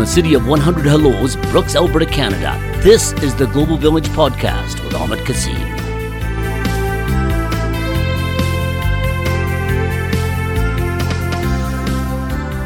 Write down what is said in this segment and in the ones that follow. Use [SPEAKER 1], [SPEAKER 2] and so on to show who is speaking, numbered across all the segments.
[SPEAKER 1] the city of 100 Hellos, Brooks, Alberta, Canada, this is the Global Village Podcast with Ahmed Kassim.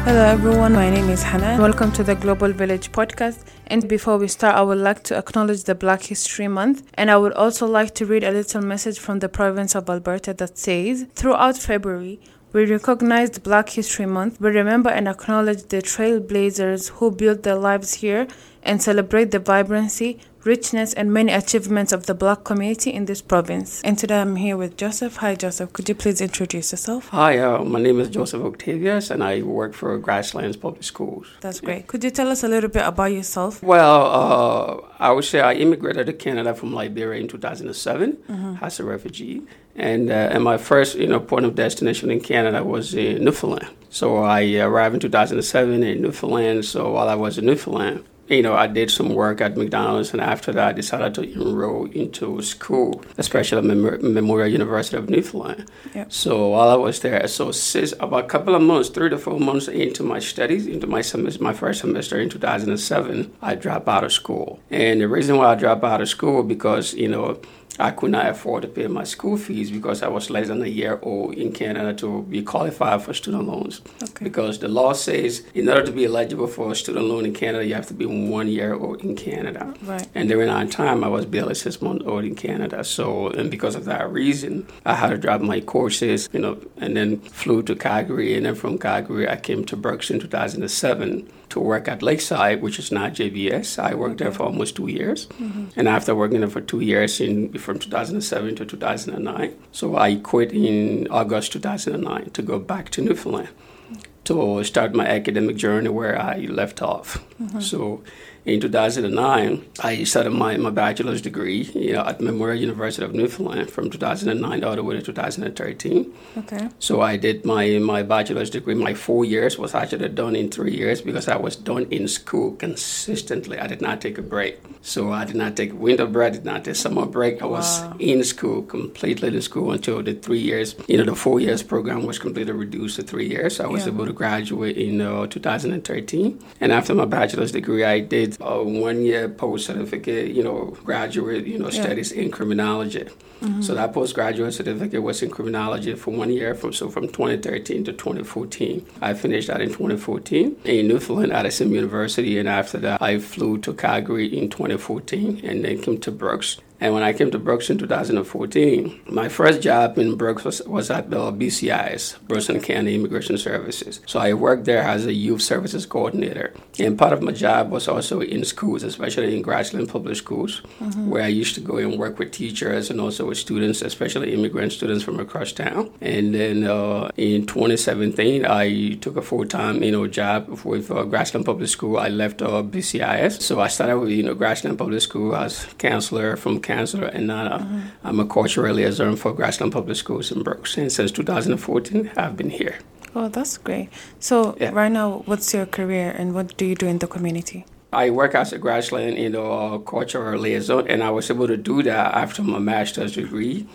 [SPEAKER 2] Hello everyone, my name is Hannah. Welcome to the Global Village podcast. And before we start, I would like to acknowledge the Black History Month. And I would also like to read a little message from the province of Alberta that says Throughout February, we recognize Black History Month. We remember and acknowledge the trailblazers who built their lives here and celebrate the vibrancy, richness, and many achievements of the Black community in this province. And today I'm here with Joseph. Hi, Joseph. Could you please introduce yourself?
[SPEAKER 3] Hi, uh, my name is Joseph Octavius, and I work for Grasslands Public Schools.
[SPEAKER 2] That's great. Could you tell us a little bit about yourself?
[SPEAKER 3] Well, uh, I would say I immigrated to Canada from Liberia in 2007
[SPEAKER 2] Mm-hmm.
[SPEAKER 3] as a refugee. And, uh, and my first you know, point of destination in Canada was in Newfoundland. So I arrived in 2007 in Newfoundland. So while I was in Newfoundland, you know, I did some work at McDonald's, and after that, I decided to enroll into school, especially at Mem- Memorial University of Newfoundland.
[SPEAKER 2] Yep.
[SPEAKER 3] So while I was there, so since about a couple of months, three to four months into my studies, into my semester, my first semester in 2007, I dropped out of school. And the reason why I dropped out of school because you know I could not afford to pay my school fees because I was less than a year old in Canada to be qualified for student loans.
[SPEAKER 2] Okay.
[SPEAKER 3] Because the law says in order to be eligible for a student loan in Canada, you have to be one year old in Canada.
[SPEAKER 2] Right.
[SPEAKER 3] And during that time, I was barely six months old in Canada. So, and because of that reason, I had to drop my courses, you know, and then flew to Calgary. And then from Calgary, I came to Brooks in 2007 to work at Lakeside, which is now JBS. I worked there for almost two years. Mm-hmm. And after working there for two years, in from 2007 to 2009, so I quit in August 2009 to go back to Newfoundland mm-hmm. to start my academic journey where I left off. Mm-hmm. So in 2009, I started my, my bachelor's degree you know, at Memorial University of Newfoundland from 2009 all the way to 2013.
[SPEAKER 2] Okay.
[SPEAKER 3] So I did my, my bachelor's degree. My four years was actually done in three years because I was done in school consistently. I did not take a break. So I did not take winter break, I did not take summer break. I was
[SPEAKER 2] Wow.
[SPEAKER 3] in school, completely in school until the three years, you know, the four years program was completely reduced to three years. So I was
[SPEAKER 2] Yeah.
[SPEAKER 3] able to graduate in uh, 2013. And after my bachelor's degree, I did a uh, one year post certificate, you know, graduate, you know,
[SPEAKER 2] Yeah.
[SPEAKER 3] studies in criminology. Mm-hmm. So that postgraduate certificate was in criminology for one year, from so from 2013 to 2014. I finished that in 2014 in Newfoundland Addison University, and after that, I flew to Calgary in 2014, and then came to Brooks. And when I came to Brooks in 2014, my first job in Brooks was, was at the BCIS, Brooks and County Immigration Services. So I worked there as a youth services coordinator. And part of my job was also in schools, especially in Grassland Public Schools, where I used to go and work with teachers and also with students, especially immigrant students from across town. And then uh, in 2017, I took a full-time, you know, job with uh, Grassland Public School. I left uh, BCIS, so I started with you know Grassland Public School as counselor from counselor, and uh, I'm a cultural liaison for Grassland Public Schools in Brooks. And since 2014, I've been here.
[SPEAKER 2] Oh, that's great. So,
[SPEAKER 3] Yeah.
[SPEAKER 2] right now, what's your career and what do you do in the community?
[SPEAKER 3] I work as a grassland, you know, uh, cultural liaison, and I was able to do that after my master's degree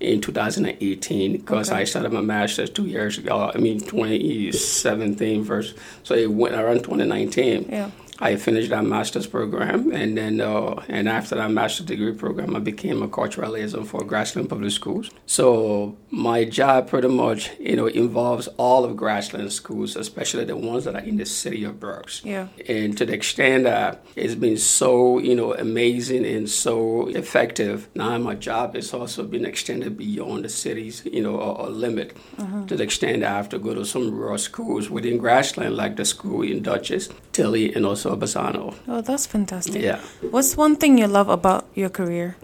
[SPEAKER 3] in 2018 because
[SPEAKER 2] Okay.
[SPEAKER 3] I started my master's two years ago. I mean, 2017 verse, so it went around 2019.
[SPEAKER 2] Yeah.
[SPEAKER 3] I finished that master's program, and then uh, and after that master's degree program, I became a cultural liaison for Grassland Public Schools. So my job pretty much, you know, involves all of Grassland schools, especially the ones that are in the city of Brooks.
[SPEAKER 2] Yeah.
[SPEAKER 3] And to the extent that it's been so, you know, amazing and so effective, now my job has also been extended beyond the city's, you know, or, or limit. To the extent that I have to go to some rural schools within Grassland, like the school in Duchess, Tilley, and also Bassano.
[SPEAKER 2] Oh, that's fantastic.
[SPEAKER 3] Yeah.
[SPEAKER 2] What's one thing you love about your career?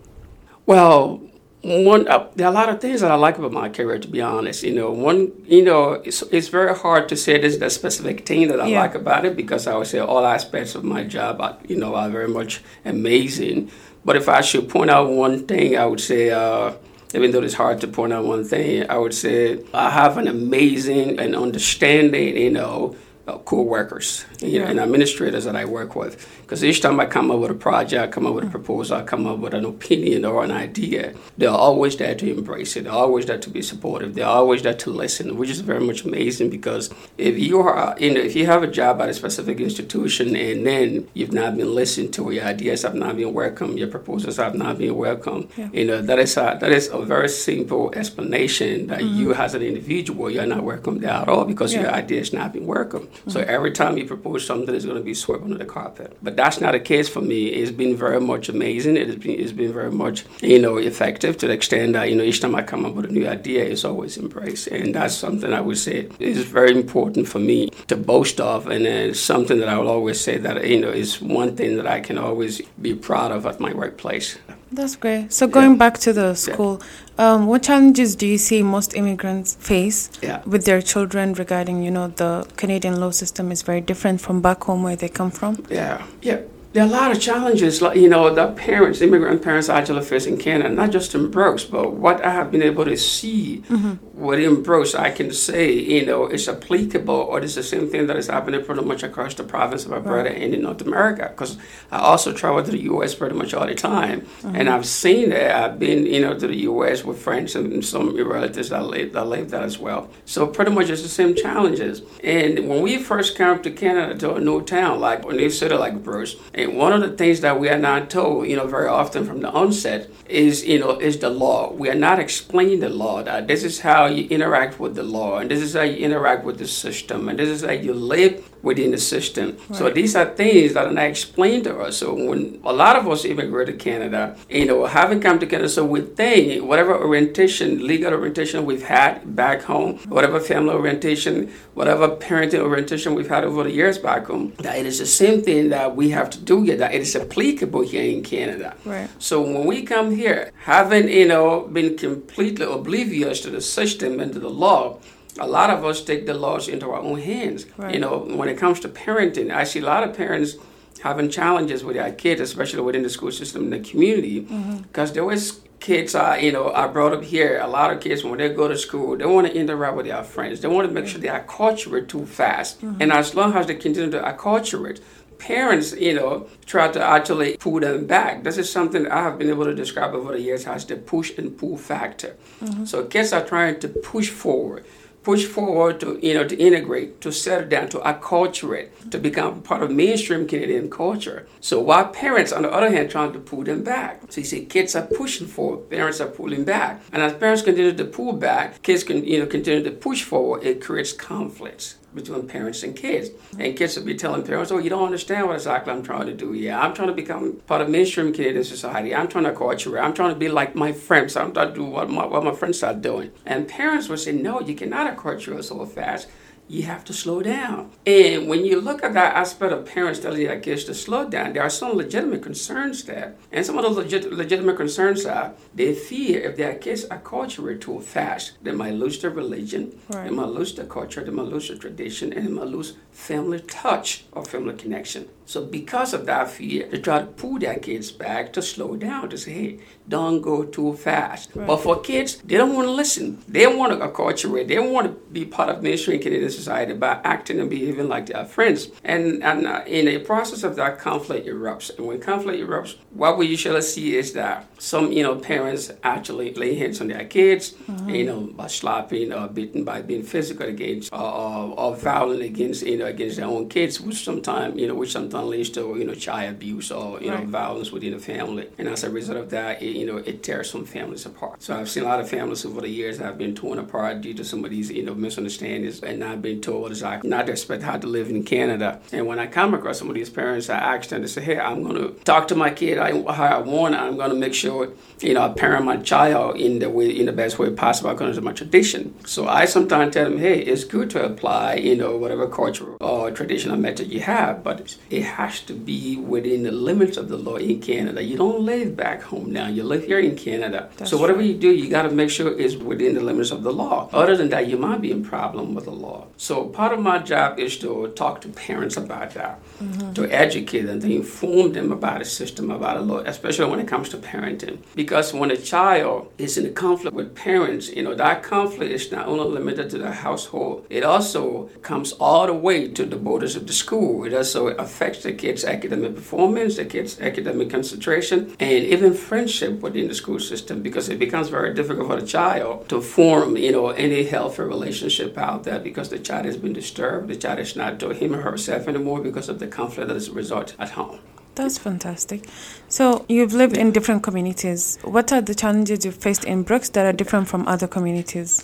[SPEAKER 3] Well, one uh, there are a lot of things that I like about my career. To be honest, you know, one, you know, it's, it's very hard to say this is the specific thing that I
[SPEAKER 2] Yeah.
[SPEAKER 3] like about it because I would say all aspects of my job, are, you know, are very much amazing. But if I should point out one thing, I would say. Uh, even though it's hard to point out one thing, I would say I have an amazing and understanding, you know, uh, co-workers you know, and administrators that I work with. Because each time I come up with a project, I come up with a proposal, I come up with an opinion or an idea, they're always there to embrace it. They're always there to be supportive. They're always there to listen, which is very much amazing. Because if you are, you know, if you have a job at a specific institution and then you've not been listened to, your ideas have not been welcome, your proposals have not been welcome, yeah. you know, that is a that is a very simple explanation that mm-hmm. you as an individual you're not welcome there at all because yeah. your ideas not been welcome. Mm-hmm. So every time you propose something, it's going to be swept under the carpet. But that's not the case for me. It's been very much amazing. It has been, it's been very much, you know, effective to the extent that, you know, each time I come up with a new idea, it's always embraced. And that's something I would say is very important for me to boast of. And it's something that I will always say that, you know, is one thing that I can always be proud of at my workplace.
[SPEAKER 2] That's great. So going yeah. back to the school, yeah. Um, what challenges do you see most immigrants face yeah. with their children regarding, you know, the Canadian law system is very different from back home where they come from?
[SPEAKER 3] Yeah, yeah there are a lot of challenges, like, you know, the parents, immigrant parents actually face in Canada, not just in Brooks, but what I have been able to see mm-hmm. within Brooks, I can say, you know, it's applicable or it's the same thing that is happening pretty much across the province of Alberta right. and in North America. Because I also travel to the U.S. pretty much all the time, mm-hmm. and I've seen that. I've been, you know, to the U.S. with friends and some relatives that live, that live there as well. So pretty much it's the same challenges. And when we first came to Canada to a new town, like a new city like Brooks, and one of the things that we are not told, you know, very often from the onset is, you know, is the law. We are not explaining the law. That this is how you interact with the law, and this is how you interact with the system, and this is how you live within the system. Right. So these are things that are not explained to us. So when a lot of us immigrate to Canada, you know, having come to Canada, so we think whatever orientation, legal orientation we've had back home, whatever family orientation, whatever parenting orientation we've had over the years back home, that it is the same thing that we have to do here, that it is applicable here in Canada.
[SPEAKER 2] Right.
[SPEAKER 3] So when we come here, having, you know, been completely oblivious to the system and to the law, a lot of us take the laws into our own hands. Right. You know, when it comes to parenting, I see a lot of parents having challenges with their kids, especially within the school system and the community, because mm-hmm. there was kids are you know are brought up here a lot of kids when they go to school they want to interact with their friends they want to make sure they acculturate too fast mm-hmm. and as long as they continue to acculturate parents, you know, try to actually pull them back. This is something I have been able to describe over the years as the push and pull factor. Mm-hmm. So kids are trying to push forward push forward to you know to integrate, to settle down, to acculturate, to become part of mainstream Canadian culture. So while parents, on the other hand, trying to pull them back. So you see, kids are pushing forward, parents are pulling back, and as parents continue to pull back, kids can you know continue to push forward. It creates conflicts between parents and kids. And kids will be telling parents, oh, you don't understand what exactly I'm trying to do. Yeah, I'm trying to become part of mainstream Canadian society. I'm trying to culture. I'm trying to be like my friends. I'm trying to do what my, what my friends are doing. And parents will say, no, you cannot acculturate so fast you have to slow down. And when you look at that aspect of parents telling their kids to slow down, there are some legitimate concerns there. And some of those legit- legitimate concerns are they fear if their kids are cultured too fast, they might lose their religion, right. they might lose their culture, they might lose their tradition, and they might lose family touch or family connection. So because of that fear, they try to pull their kids back to slow down, to say, hey, don't go too fast. Right. But for kids, they don't want to listen. They want to acculturate. They want to be part of mainstream Canadian society by acting and behaving like their friends. And, and uh, in the process of that, conflict erupts. And when conflict erupts, what we usually see is that some, you know, parents actually lay hands on their kids, mm-hmm. you know, by slapping or beating, by being physical against or, or, or violent against, you know, against their own kids, which sometimes, you know, which sometimes leads or, you know, child abuse or, you right. know, violence within the family. And as a result of that, it, you know, it tears some families apart. So I've seen a lot of families over the years that have been torn apart due to some of these, you know, misunderstandings and not being told exactly, not expect how to live in Canada. And when I come across some of these parents, I ask them to say, hey, I'm going to talk to my kid how I want. I'm going to make sure, you know, I parent my child in the way, in the best way possible according to my tradition. So I sometimes tell them, hey, it's good to apply, you know, whatever cultural or traditional method you have, but it has to be within the limits of the law in Canada. You don't live back home now. You live here in Canada. That's so whatever true. you do, you got to make sure it's within the limits of the law. Other than that, you might be in problem with the law. So part of my job is to talk to parents about that, mm-hmm. to educate them, to inform them about the system, about the law, especially when it comes to parenting. Because when a child is in a conflict with parents, you know, that conflict is not only limited to the household, it also comes all the way to the borders of the school. It also affects the kids' academic performance, the kids' academic concentration, and even friendship within the school system because it becomes very difficult for the child to form, you know, any healthy relationship out there because the child has been disturbed. The child is not doing him or herself anymore because of the conflict that is a result at home.
[SPEAKER 2] That's fantastic. So you've lived in different communities. What are the challenges you've faced in Brooks that are different from other communities?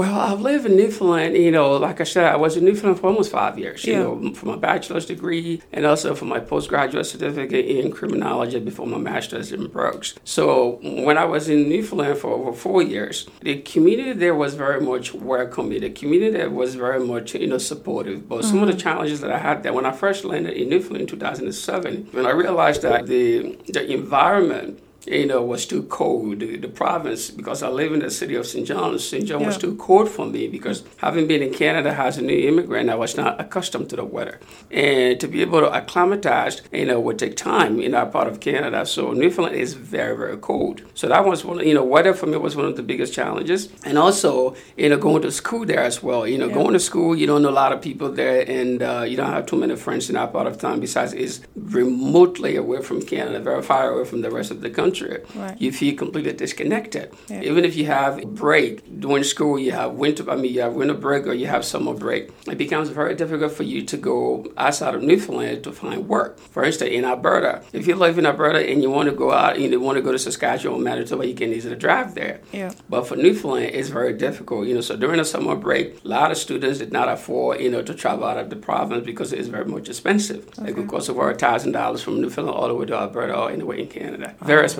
[SPEAKER 3] Well, I've lived in Newfoundland, you know, like I said, I was in Newfoundland for almost five years, you
[SPEAKER 2] Yeah.
[SPEAKER 3] know, for my bachelor's degree and also for my postgraduate certificate in criminology before my master's in Brooks. So when I was in Newfoundland for over four years, the community there was very much welcoming. The community there was very much, you know, supportive. But some of the mm-hmm. challenges that I had there when I first landed in Newfoundland in 2007, when I realized that the, the environment you know, it was too cold. The, the province, because I live in the city of St. John, St. John was too cold for me because having been in Canada as a new immigrant, I was not accustomed to the weather. And to be able to acclimatize, you know, would take time in our part of Canada. So Newfoundland is very, very cold. So that was one, you know, weather for me was one of the biggest challenges. And also, you know, going to school there as well. You know,
[SPEAKER 2] Yeah.
[SPEAKER 3] going to school, you don't know a lot of people there and uh, you don't have too many friends in our part of town. Besides, it's remotely away from Canada, very far away from the rest of the country.
[SPEAKER 2] Right.
[SPEAKER 3] You feel completely disconnected.
[SPEAKER 2] Yeah.
[SPEAKER 3] Even if you have a break during school, you have winter, I mean, you have winter break or you have summer break, it becomes very difficult for you to go outside of Newfoundland to find work. For instance, in Alberta, if you live in Alberta and you want to go out, and you want to go to Saskatchewan, Manitoba, you can easily drive there.
[SPEAKER 2] Yeah.
[SPEAKER 3] But for Newfoundland, it's very difficult. You know, so during the summer break, a lot of students did not afford, you know, to travel out of the province because it's very much expensive. It could cost over a thousand dollars from Newfoundland all the way to Alberta or anywhere in Canada. Very expensive.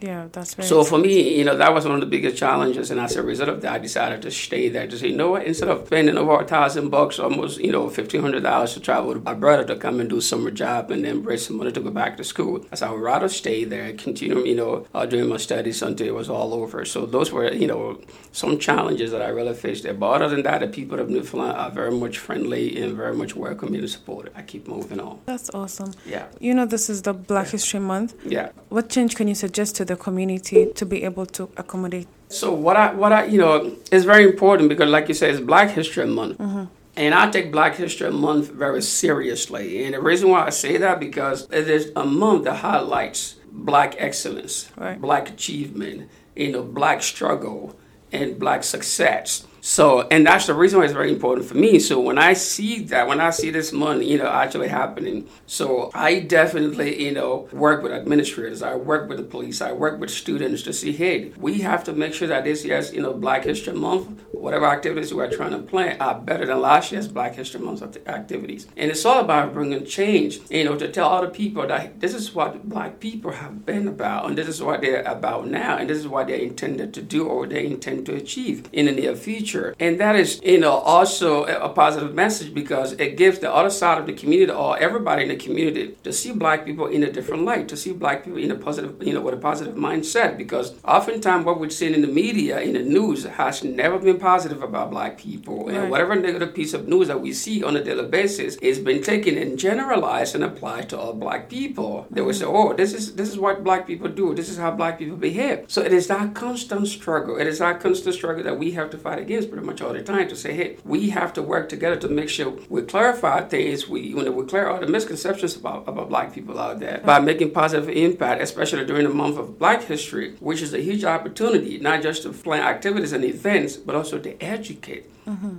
[SPEAKER 2] Yeah, that's very
[SPEAKER 3] So for me, you know, that was one of the biggest challenges, and as a result of that, I decided to stay there. To say, you know what? Instead of spending over a thousand bucks, almost you know fifteen hundred dollars to travel to brother to come and do summer job and then raise some money to go back to school, I said I would rather stay there, continue, you know, uh, doing my studies until it was all over. So those were, you know, some challenges that I really faced there. But other than that, the people of Newfoundland are very much friendly and very much welcoming and supportive. I keep moving on.
[SPEAKER 2] That's awesome.
[SPEAKER 3] Yeah,
[SPEAKER 2] You know, this is the Black History Month.
[SPEAKER 3] yeah.
[SPEAKER 2] What change can you suggest to the community to be able to accommodate?
[SPEAKER 3] So what I what I you know is very important because like you said, it's Black History Month. Mm-hmm. And I take Black History Month very seriously. And the reason why I say that because it is a month that highlights black excellence,
[SPEAKER 2] Right.
[SPEAKER 3] black achievement, you know, black struggle and black success. So, and that's the reason why it's very important for me. So when I see that, when I see this money, you know, actually happening, so I definitely, you know, work with administrators. I work with the police. I work with students to see, hey, we have to make sure that this year's, you know, Black History Month, whatever activities we're trying to plan are better than last year's Black History Month activities. And it's all about bringing change, you know, to tell other people that this is what Black people have been about, and this is what they're about now, and this is what they're intended to do or they intend to achieve in the near future. And that is, you know, also a positive message because it gives the other side of the community or everybody in the community to see Black people in a different light, to see Black people in a positive, you know, with a positive mindset. Because oftentimes what we're seeing in the media, in the news, has never been positive about Black people. And whatever negative piece of news that we see on a daily basis is been taken and generalized and applied to all Black people. They will say, "Oh, this is this is what Black people do. This is how Black people behave." So it is that constant struggle. It is that constant struggle that we have to fight against pretty much all the time. To say, "Hey, we have to work together to make sure we clarify things. We you know we clear all the misconceptions about about Black people out there by making positive impact, especially during the month of Black History, which is a huge opportunity not just to plan activities and events, but also to educate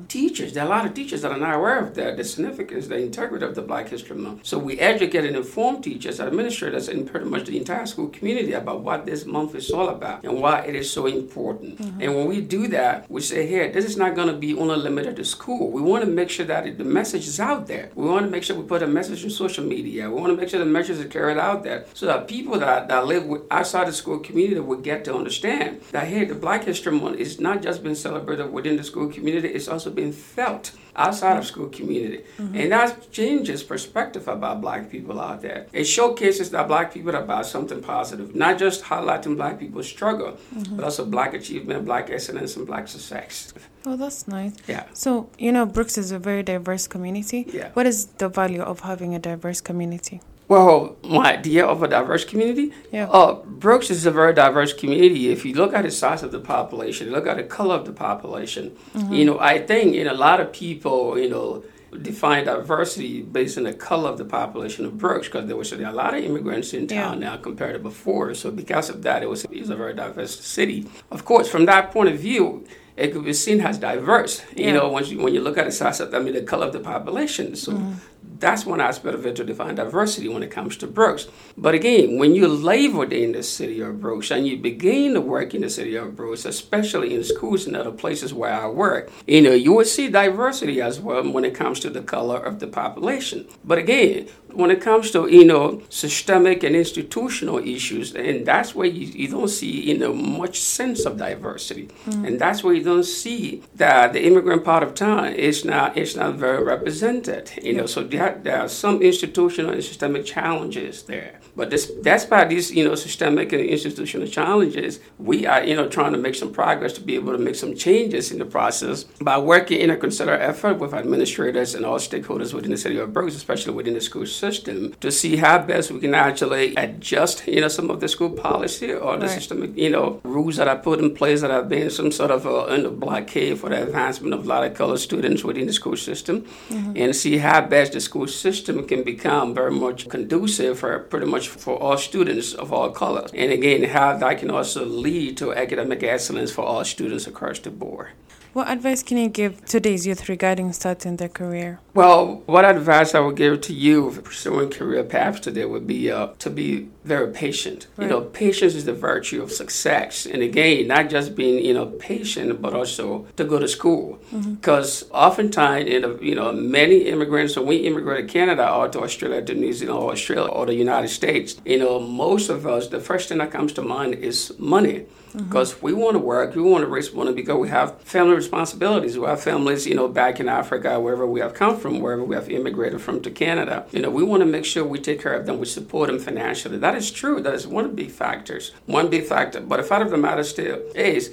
[SPEAKER 3] teachers. There are a lot of teachers that are not aware of the, the significance, the integrity of the Black History Month. So we educate and inform teachers, administrators, and pretty much the entire school community about what this month is all about and why it is so important. Mm-hmm. And when we do that, we say, here, this is not going to be only limited to school. We want to make sure that it- the message is out there. We want to make sure we put a message in social media. We want to make sure the message is carried out there so that people that, that live with, outside the school community will get to understand that, hey, the Black History Month is not just being celebrated within the school community, it's also being felt outside of school community. Mm-hmm. And that changes perspective about black people out there. It showcases that black people are about something positive, not just highlighting black people's struggle, mm-hmm. but also black achievement, black excellence, and black success.
[SPEAKER 2] Oh, that's nice.
[SPEAKER 3] Yeah.
[SPEAKER 2] So, you know, Brooks is a very diverse community.
[SPEAKER 3] Yeah.
[SPEAKER 2] What is the value of having a diverse community?
[SPEAKER 3] Well, my idea of a diverse community,
[SPEAKER 2] Yeah.
[SPEAKER 3] uh, Brooks is a very diverse community. If you look at the size of the population, look at the color of the population, you know, I think in a lot of people, you know, define diversity based on the color of the population of Brooks because there was a lot of immigrants in town yeah. now compared to before. So because of that, it was, it was a very diverse city. Of course, from that point of view, it could be seen as diverse. You know, when you, when you look at the size of, I mean, the color of the population. So mm-hmm that's one aspect of it to define diversity when it comes to Brooks. But again, when you labor in the city of Brooks and you begin to work in the city of Brooks, especially in schools and other places where I work, you know, you will see diversity as well when it comes to the color of the population. But again, when it comes to you know systemic and institutional issues, and that's where you, you don't see you know much sense of diversity, mm and that's where you don't see that the immigrant part of town is not is not very represented. You know, so there, there are some institutional and systemic challenges there. But this, by these, you know, systemic and institutional challenges, we are, you know, trying to make some progress to be able to make some changes in the process by working in a concerted effort with administrators and all stakeholders within the city of Brooks, especially within the school system, to see how best we can actually adjust, you know, some of the school policy or the right. systemic, you know, rules that are put in place that have been some sort of a, a blockade for the advancement of a lot of colored students within the school system, mm-hmm. and see how best the school system can become very much conducive for pretty much for all students of all colors. And again, how that can also lead to academic excellence for all students across the board.
[SPEAKER 2] What advice can you give today's youth regarding starting their career?
[SPEAKER 3] Well, what advice I would give to you pursuing career paths today would be uh, to be very patient. Right. You know, patience is the virtue of success. And again, not just being, you know, patient, but also to go to school. Because mm-hmm. oftentimes, you know, you know, many immigrants, when we immigrate to Canada or to Australia, to New Zealand or Australia or the United States, you know, most of us, the first thing that comes to mind is money because mm-hmm. we want to work, we want to raise money because we have family responsibilities. We have families, you know, back in Africa, wherever we have come from, wherever we have immigrated from to Canada. You know, we want to make sure we take care of them, we support them financially. That is true. That is one of the big factors. One big factor. But the fact of the matter still is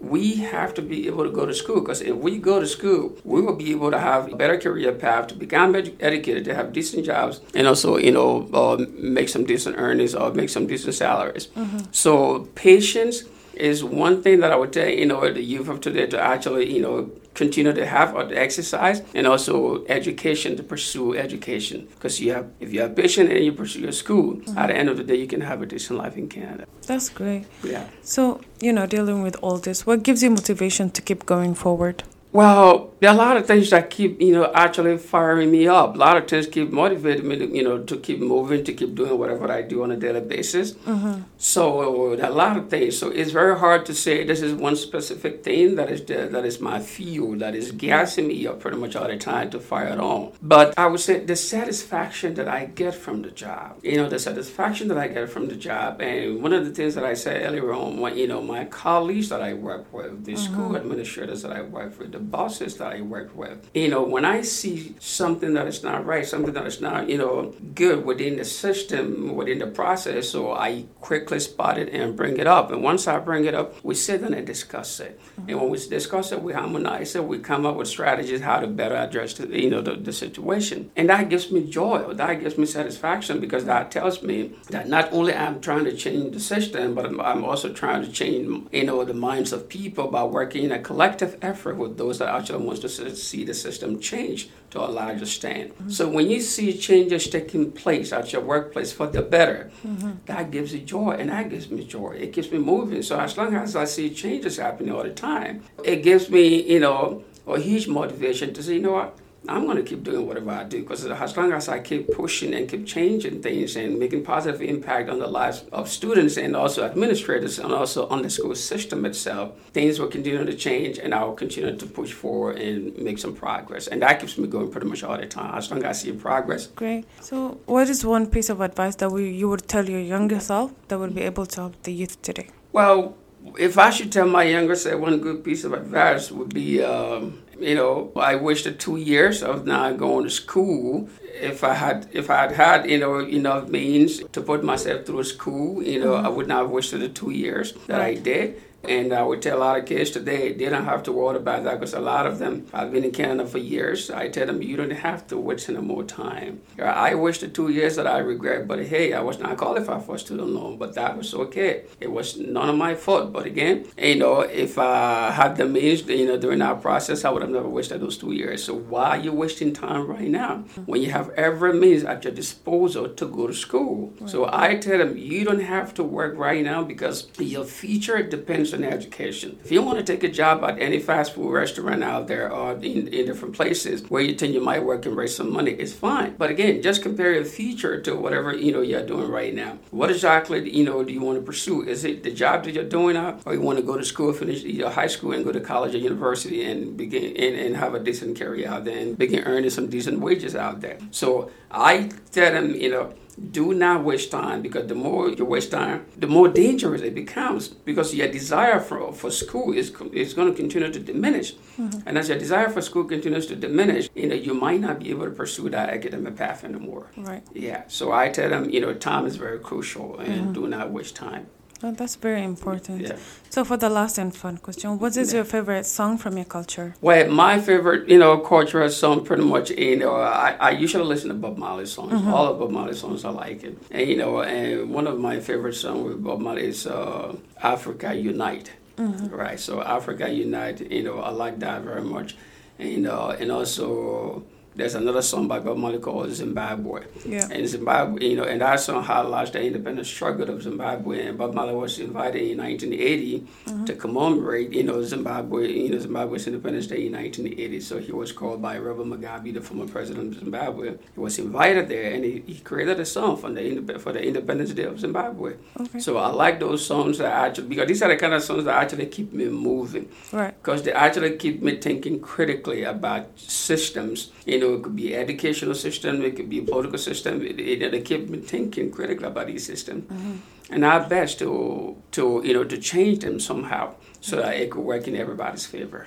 [SPEAKER 3] we have to be able to go to school because if we go to school, we will be able to have a better career path, to become educated, to have decent jobs, and also, you know, uh, make some decent earnings or make some decent salaries. Mm-hmm. So patience is one thing that I would tell you know the youth of today to actually you know continue to have or to exercise and also education to pursue education because you have if you have patience and you pursue your school mm-hmm. at the end of the day you can have a decent life in Canada.
[SPEAKER 2] That's great.
[SPEAKER 3] Yeah.
[SPEAKER 2] So you know dealing with all this, what gives you motivation to keep going forward?
[SPEAKER 3] Well, there are a lot of things that keep, you know, actually firing me up. A lot of things keep motivating me, to, you know, to keep moving, to keep doing whatever I do on a daily basis. Mm-hmm. So a lot of things. So it's very hard to say this is one specific thing that is the, that is my fuel, that is gassing me up pretty much all the time to fire it on. But I would say the satisfaction that I get from the job, you know, the satisfaction that I get from the job, and one of the things that I said earlier on, when, you know, my colleagues that I work with, the mm-hmm. school administrators that I work with, the bosses that I work with. You know, when I see something that is not right, something that is not, you know, good within the system, within the process, so I quickly spot it and bring it up. And once I bring it up, we sit down and discuss it. Mm-hmm. And when we discuss it, we harmonize it, we come up with strategies how to better address, the, you know, the, the situation. And that gives me joy, that gives me satisfaction because that tells me that not only I'm trying to change the system, but I'm, I'm also trying to change, you know, the minds of people by working in a collective effort with those that actually wants to see the system change to a larger stand. Mm-hmm. So when you see changes taking place at your workplace for the better, mm-hmm. that gives you joy, and that gives me joy. It keeps me moving. So as long as I see changes happening all the time, it gives me, you know, a huge motivation to say, you know what, I'm going to keep doing whatever I do because as long as I keep pushing and keep changing things and making positive impact on the lives of students and also administrators and also on the school system itself, things will continue to change and I will continue to push forward and make some progress. And that keeps me going pretty much all the time as long as I see progress.
[SPEAKER 2] Great. So, what is one piece of advice that we, you would tell your younger self that would be able to help the youth today?
[SPEAKER 3] Well, if I should tell my younger self one good piece of advice would be. Um, you know, I wish the two years of not going to school. If I had, if I had had, you know, enough means to put myself through school, you know, mm-hmm. I would not have wasted the two years that I did. And uh, I would tell a lot of kids today they don't have to worry about that because a lot of them have been in Canada for years. I tell them you don't have to wait any more time. I wish the two years that I regret, but hey, I was not qualified for student loan, but that was okay. It was none of my fault. But again, you know, if I had the means, you know, during that process, I would have never wasted those two years. So why are you wasting time right now when you have every means at your disposal to go to school? Right. So I tell them you don't have to work right now because your future depends on education. If you want to take a job at any fast food restaurant out there or in, in different places where you think you might work and raise some money, it's fine. But again, just compare your future to whatever you know you're doing right now. What exactly you know do you want to pursue? Is it the job that you're doing now, or you want to go to school, finish your high school, and go to college or university and begin and, and have a decent career out there and begin earning some decent wages out there? So I tell them, you know do not waste time because the more you waste time, the more dangerous it becomes because your desire for, for school is, is going to continue to diminish. Mm-hmm. And as your desire for school continues to diminish, you know, you might not be able to pursue that academic path anymore.
[SPEAKER 2] Right.
[SPEAKER 3] Yeah. So I tell them, you know, time is very crucial and mm-hmm. do not waste time.
[SPEAKER 2] That's very important. Yeah. So, for the last and fun question, what is yeah. your favorite song from your culture?
[SPEAKER 3] Well, my favorite, you know, cultural song, pretty much, you know, I, I usually listen to Bob Marley songs. Mm-hmm. All of Bob Marley songs, I like it. And, you know, and one of my favorite songs with Bob Marley is uh, Africa Unite. Mm-hmm. Right. So, Africa Unite, you know, I like that very much. And, you know, and also, there's another song by Bob Marley called Zimbabwe.
[SPEAKER 2] Yeah.
[SPEAKER 3] And Zimbabwe, you know, and that song highlights the independent struggle of Zimbabwe. And Bob Marley was invited in 1980 mm-hmm. to commemorate, you know, Zimbabwe, you know, Zimbabwe's Independence Day in 1980. So he was called by Robert Mugabe, the former president of Zimbabwe. He was invited there, and he, he created a song for the for the Independence Day of Zimbabwe. Okay. So I like those songs that actually because these are the kind of songs that actually keep me moving.
[SPEAKER 2] Right.
[SPEAKER 3] Because they actually keep me thinking critically about systems. You know know, it could be educational system, it could be a political system. It, it, they keep me thinking critically about these systems, mm-hmm. and our best to to you know to change them somehow so that it could work in everybody's favor.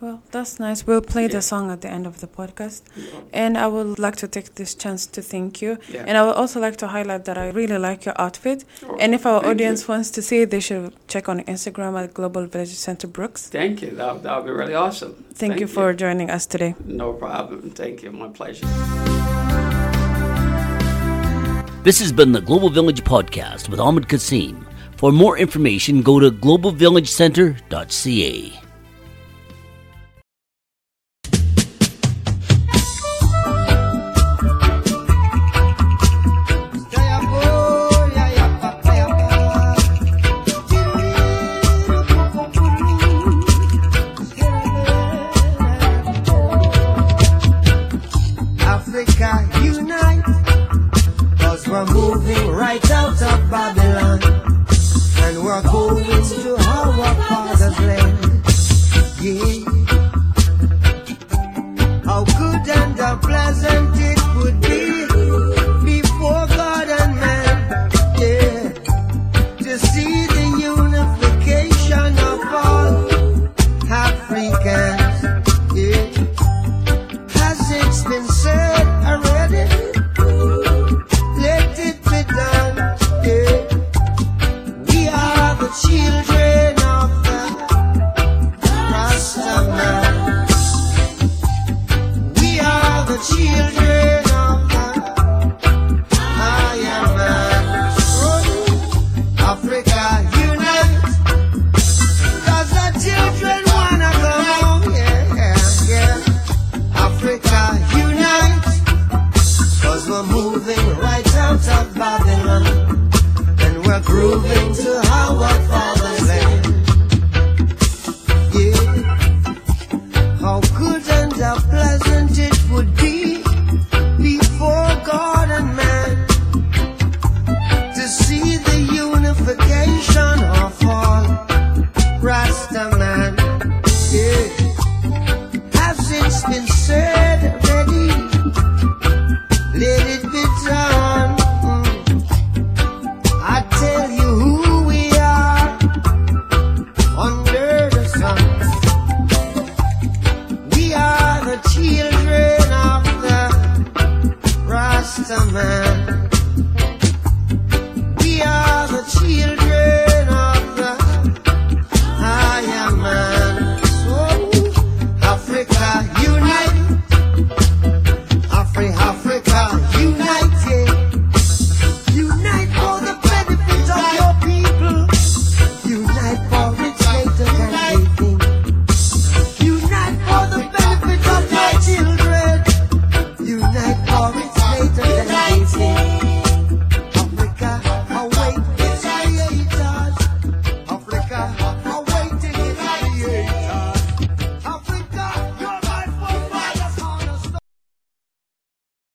[SPEAKER 2] Well, that's nice. We'll play yeah. the song at the end of the podcast. Yeah. And I would like to take this chance to thank you. Yeah. And I would also like to highlight that I really like your outfit. Oh, and if our audience you. wants to see it, they should check on Instagram at Global Village Center Brooks.
[SPEAKER 3] Thank you. That, that would be really awesome.
[SPEAKER 2] Thank, thank you, you for joining us today.
[SPEAKER 3] No problem. Thank you. My pleasure.
[SPEAKER 1] This has been the Global Village Podcast with Ahmed Kassim. For more information, go to globalvillagecenter.ca. summer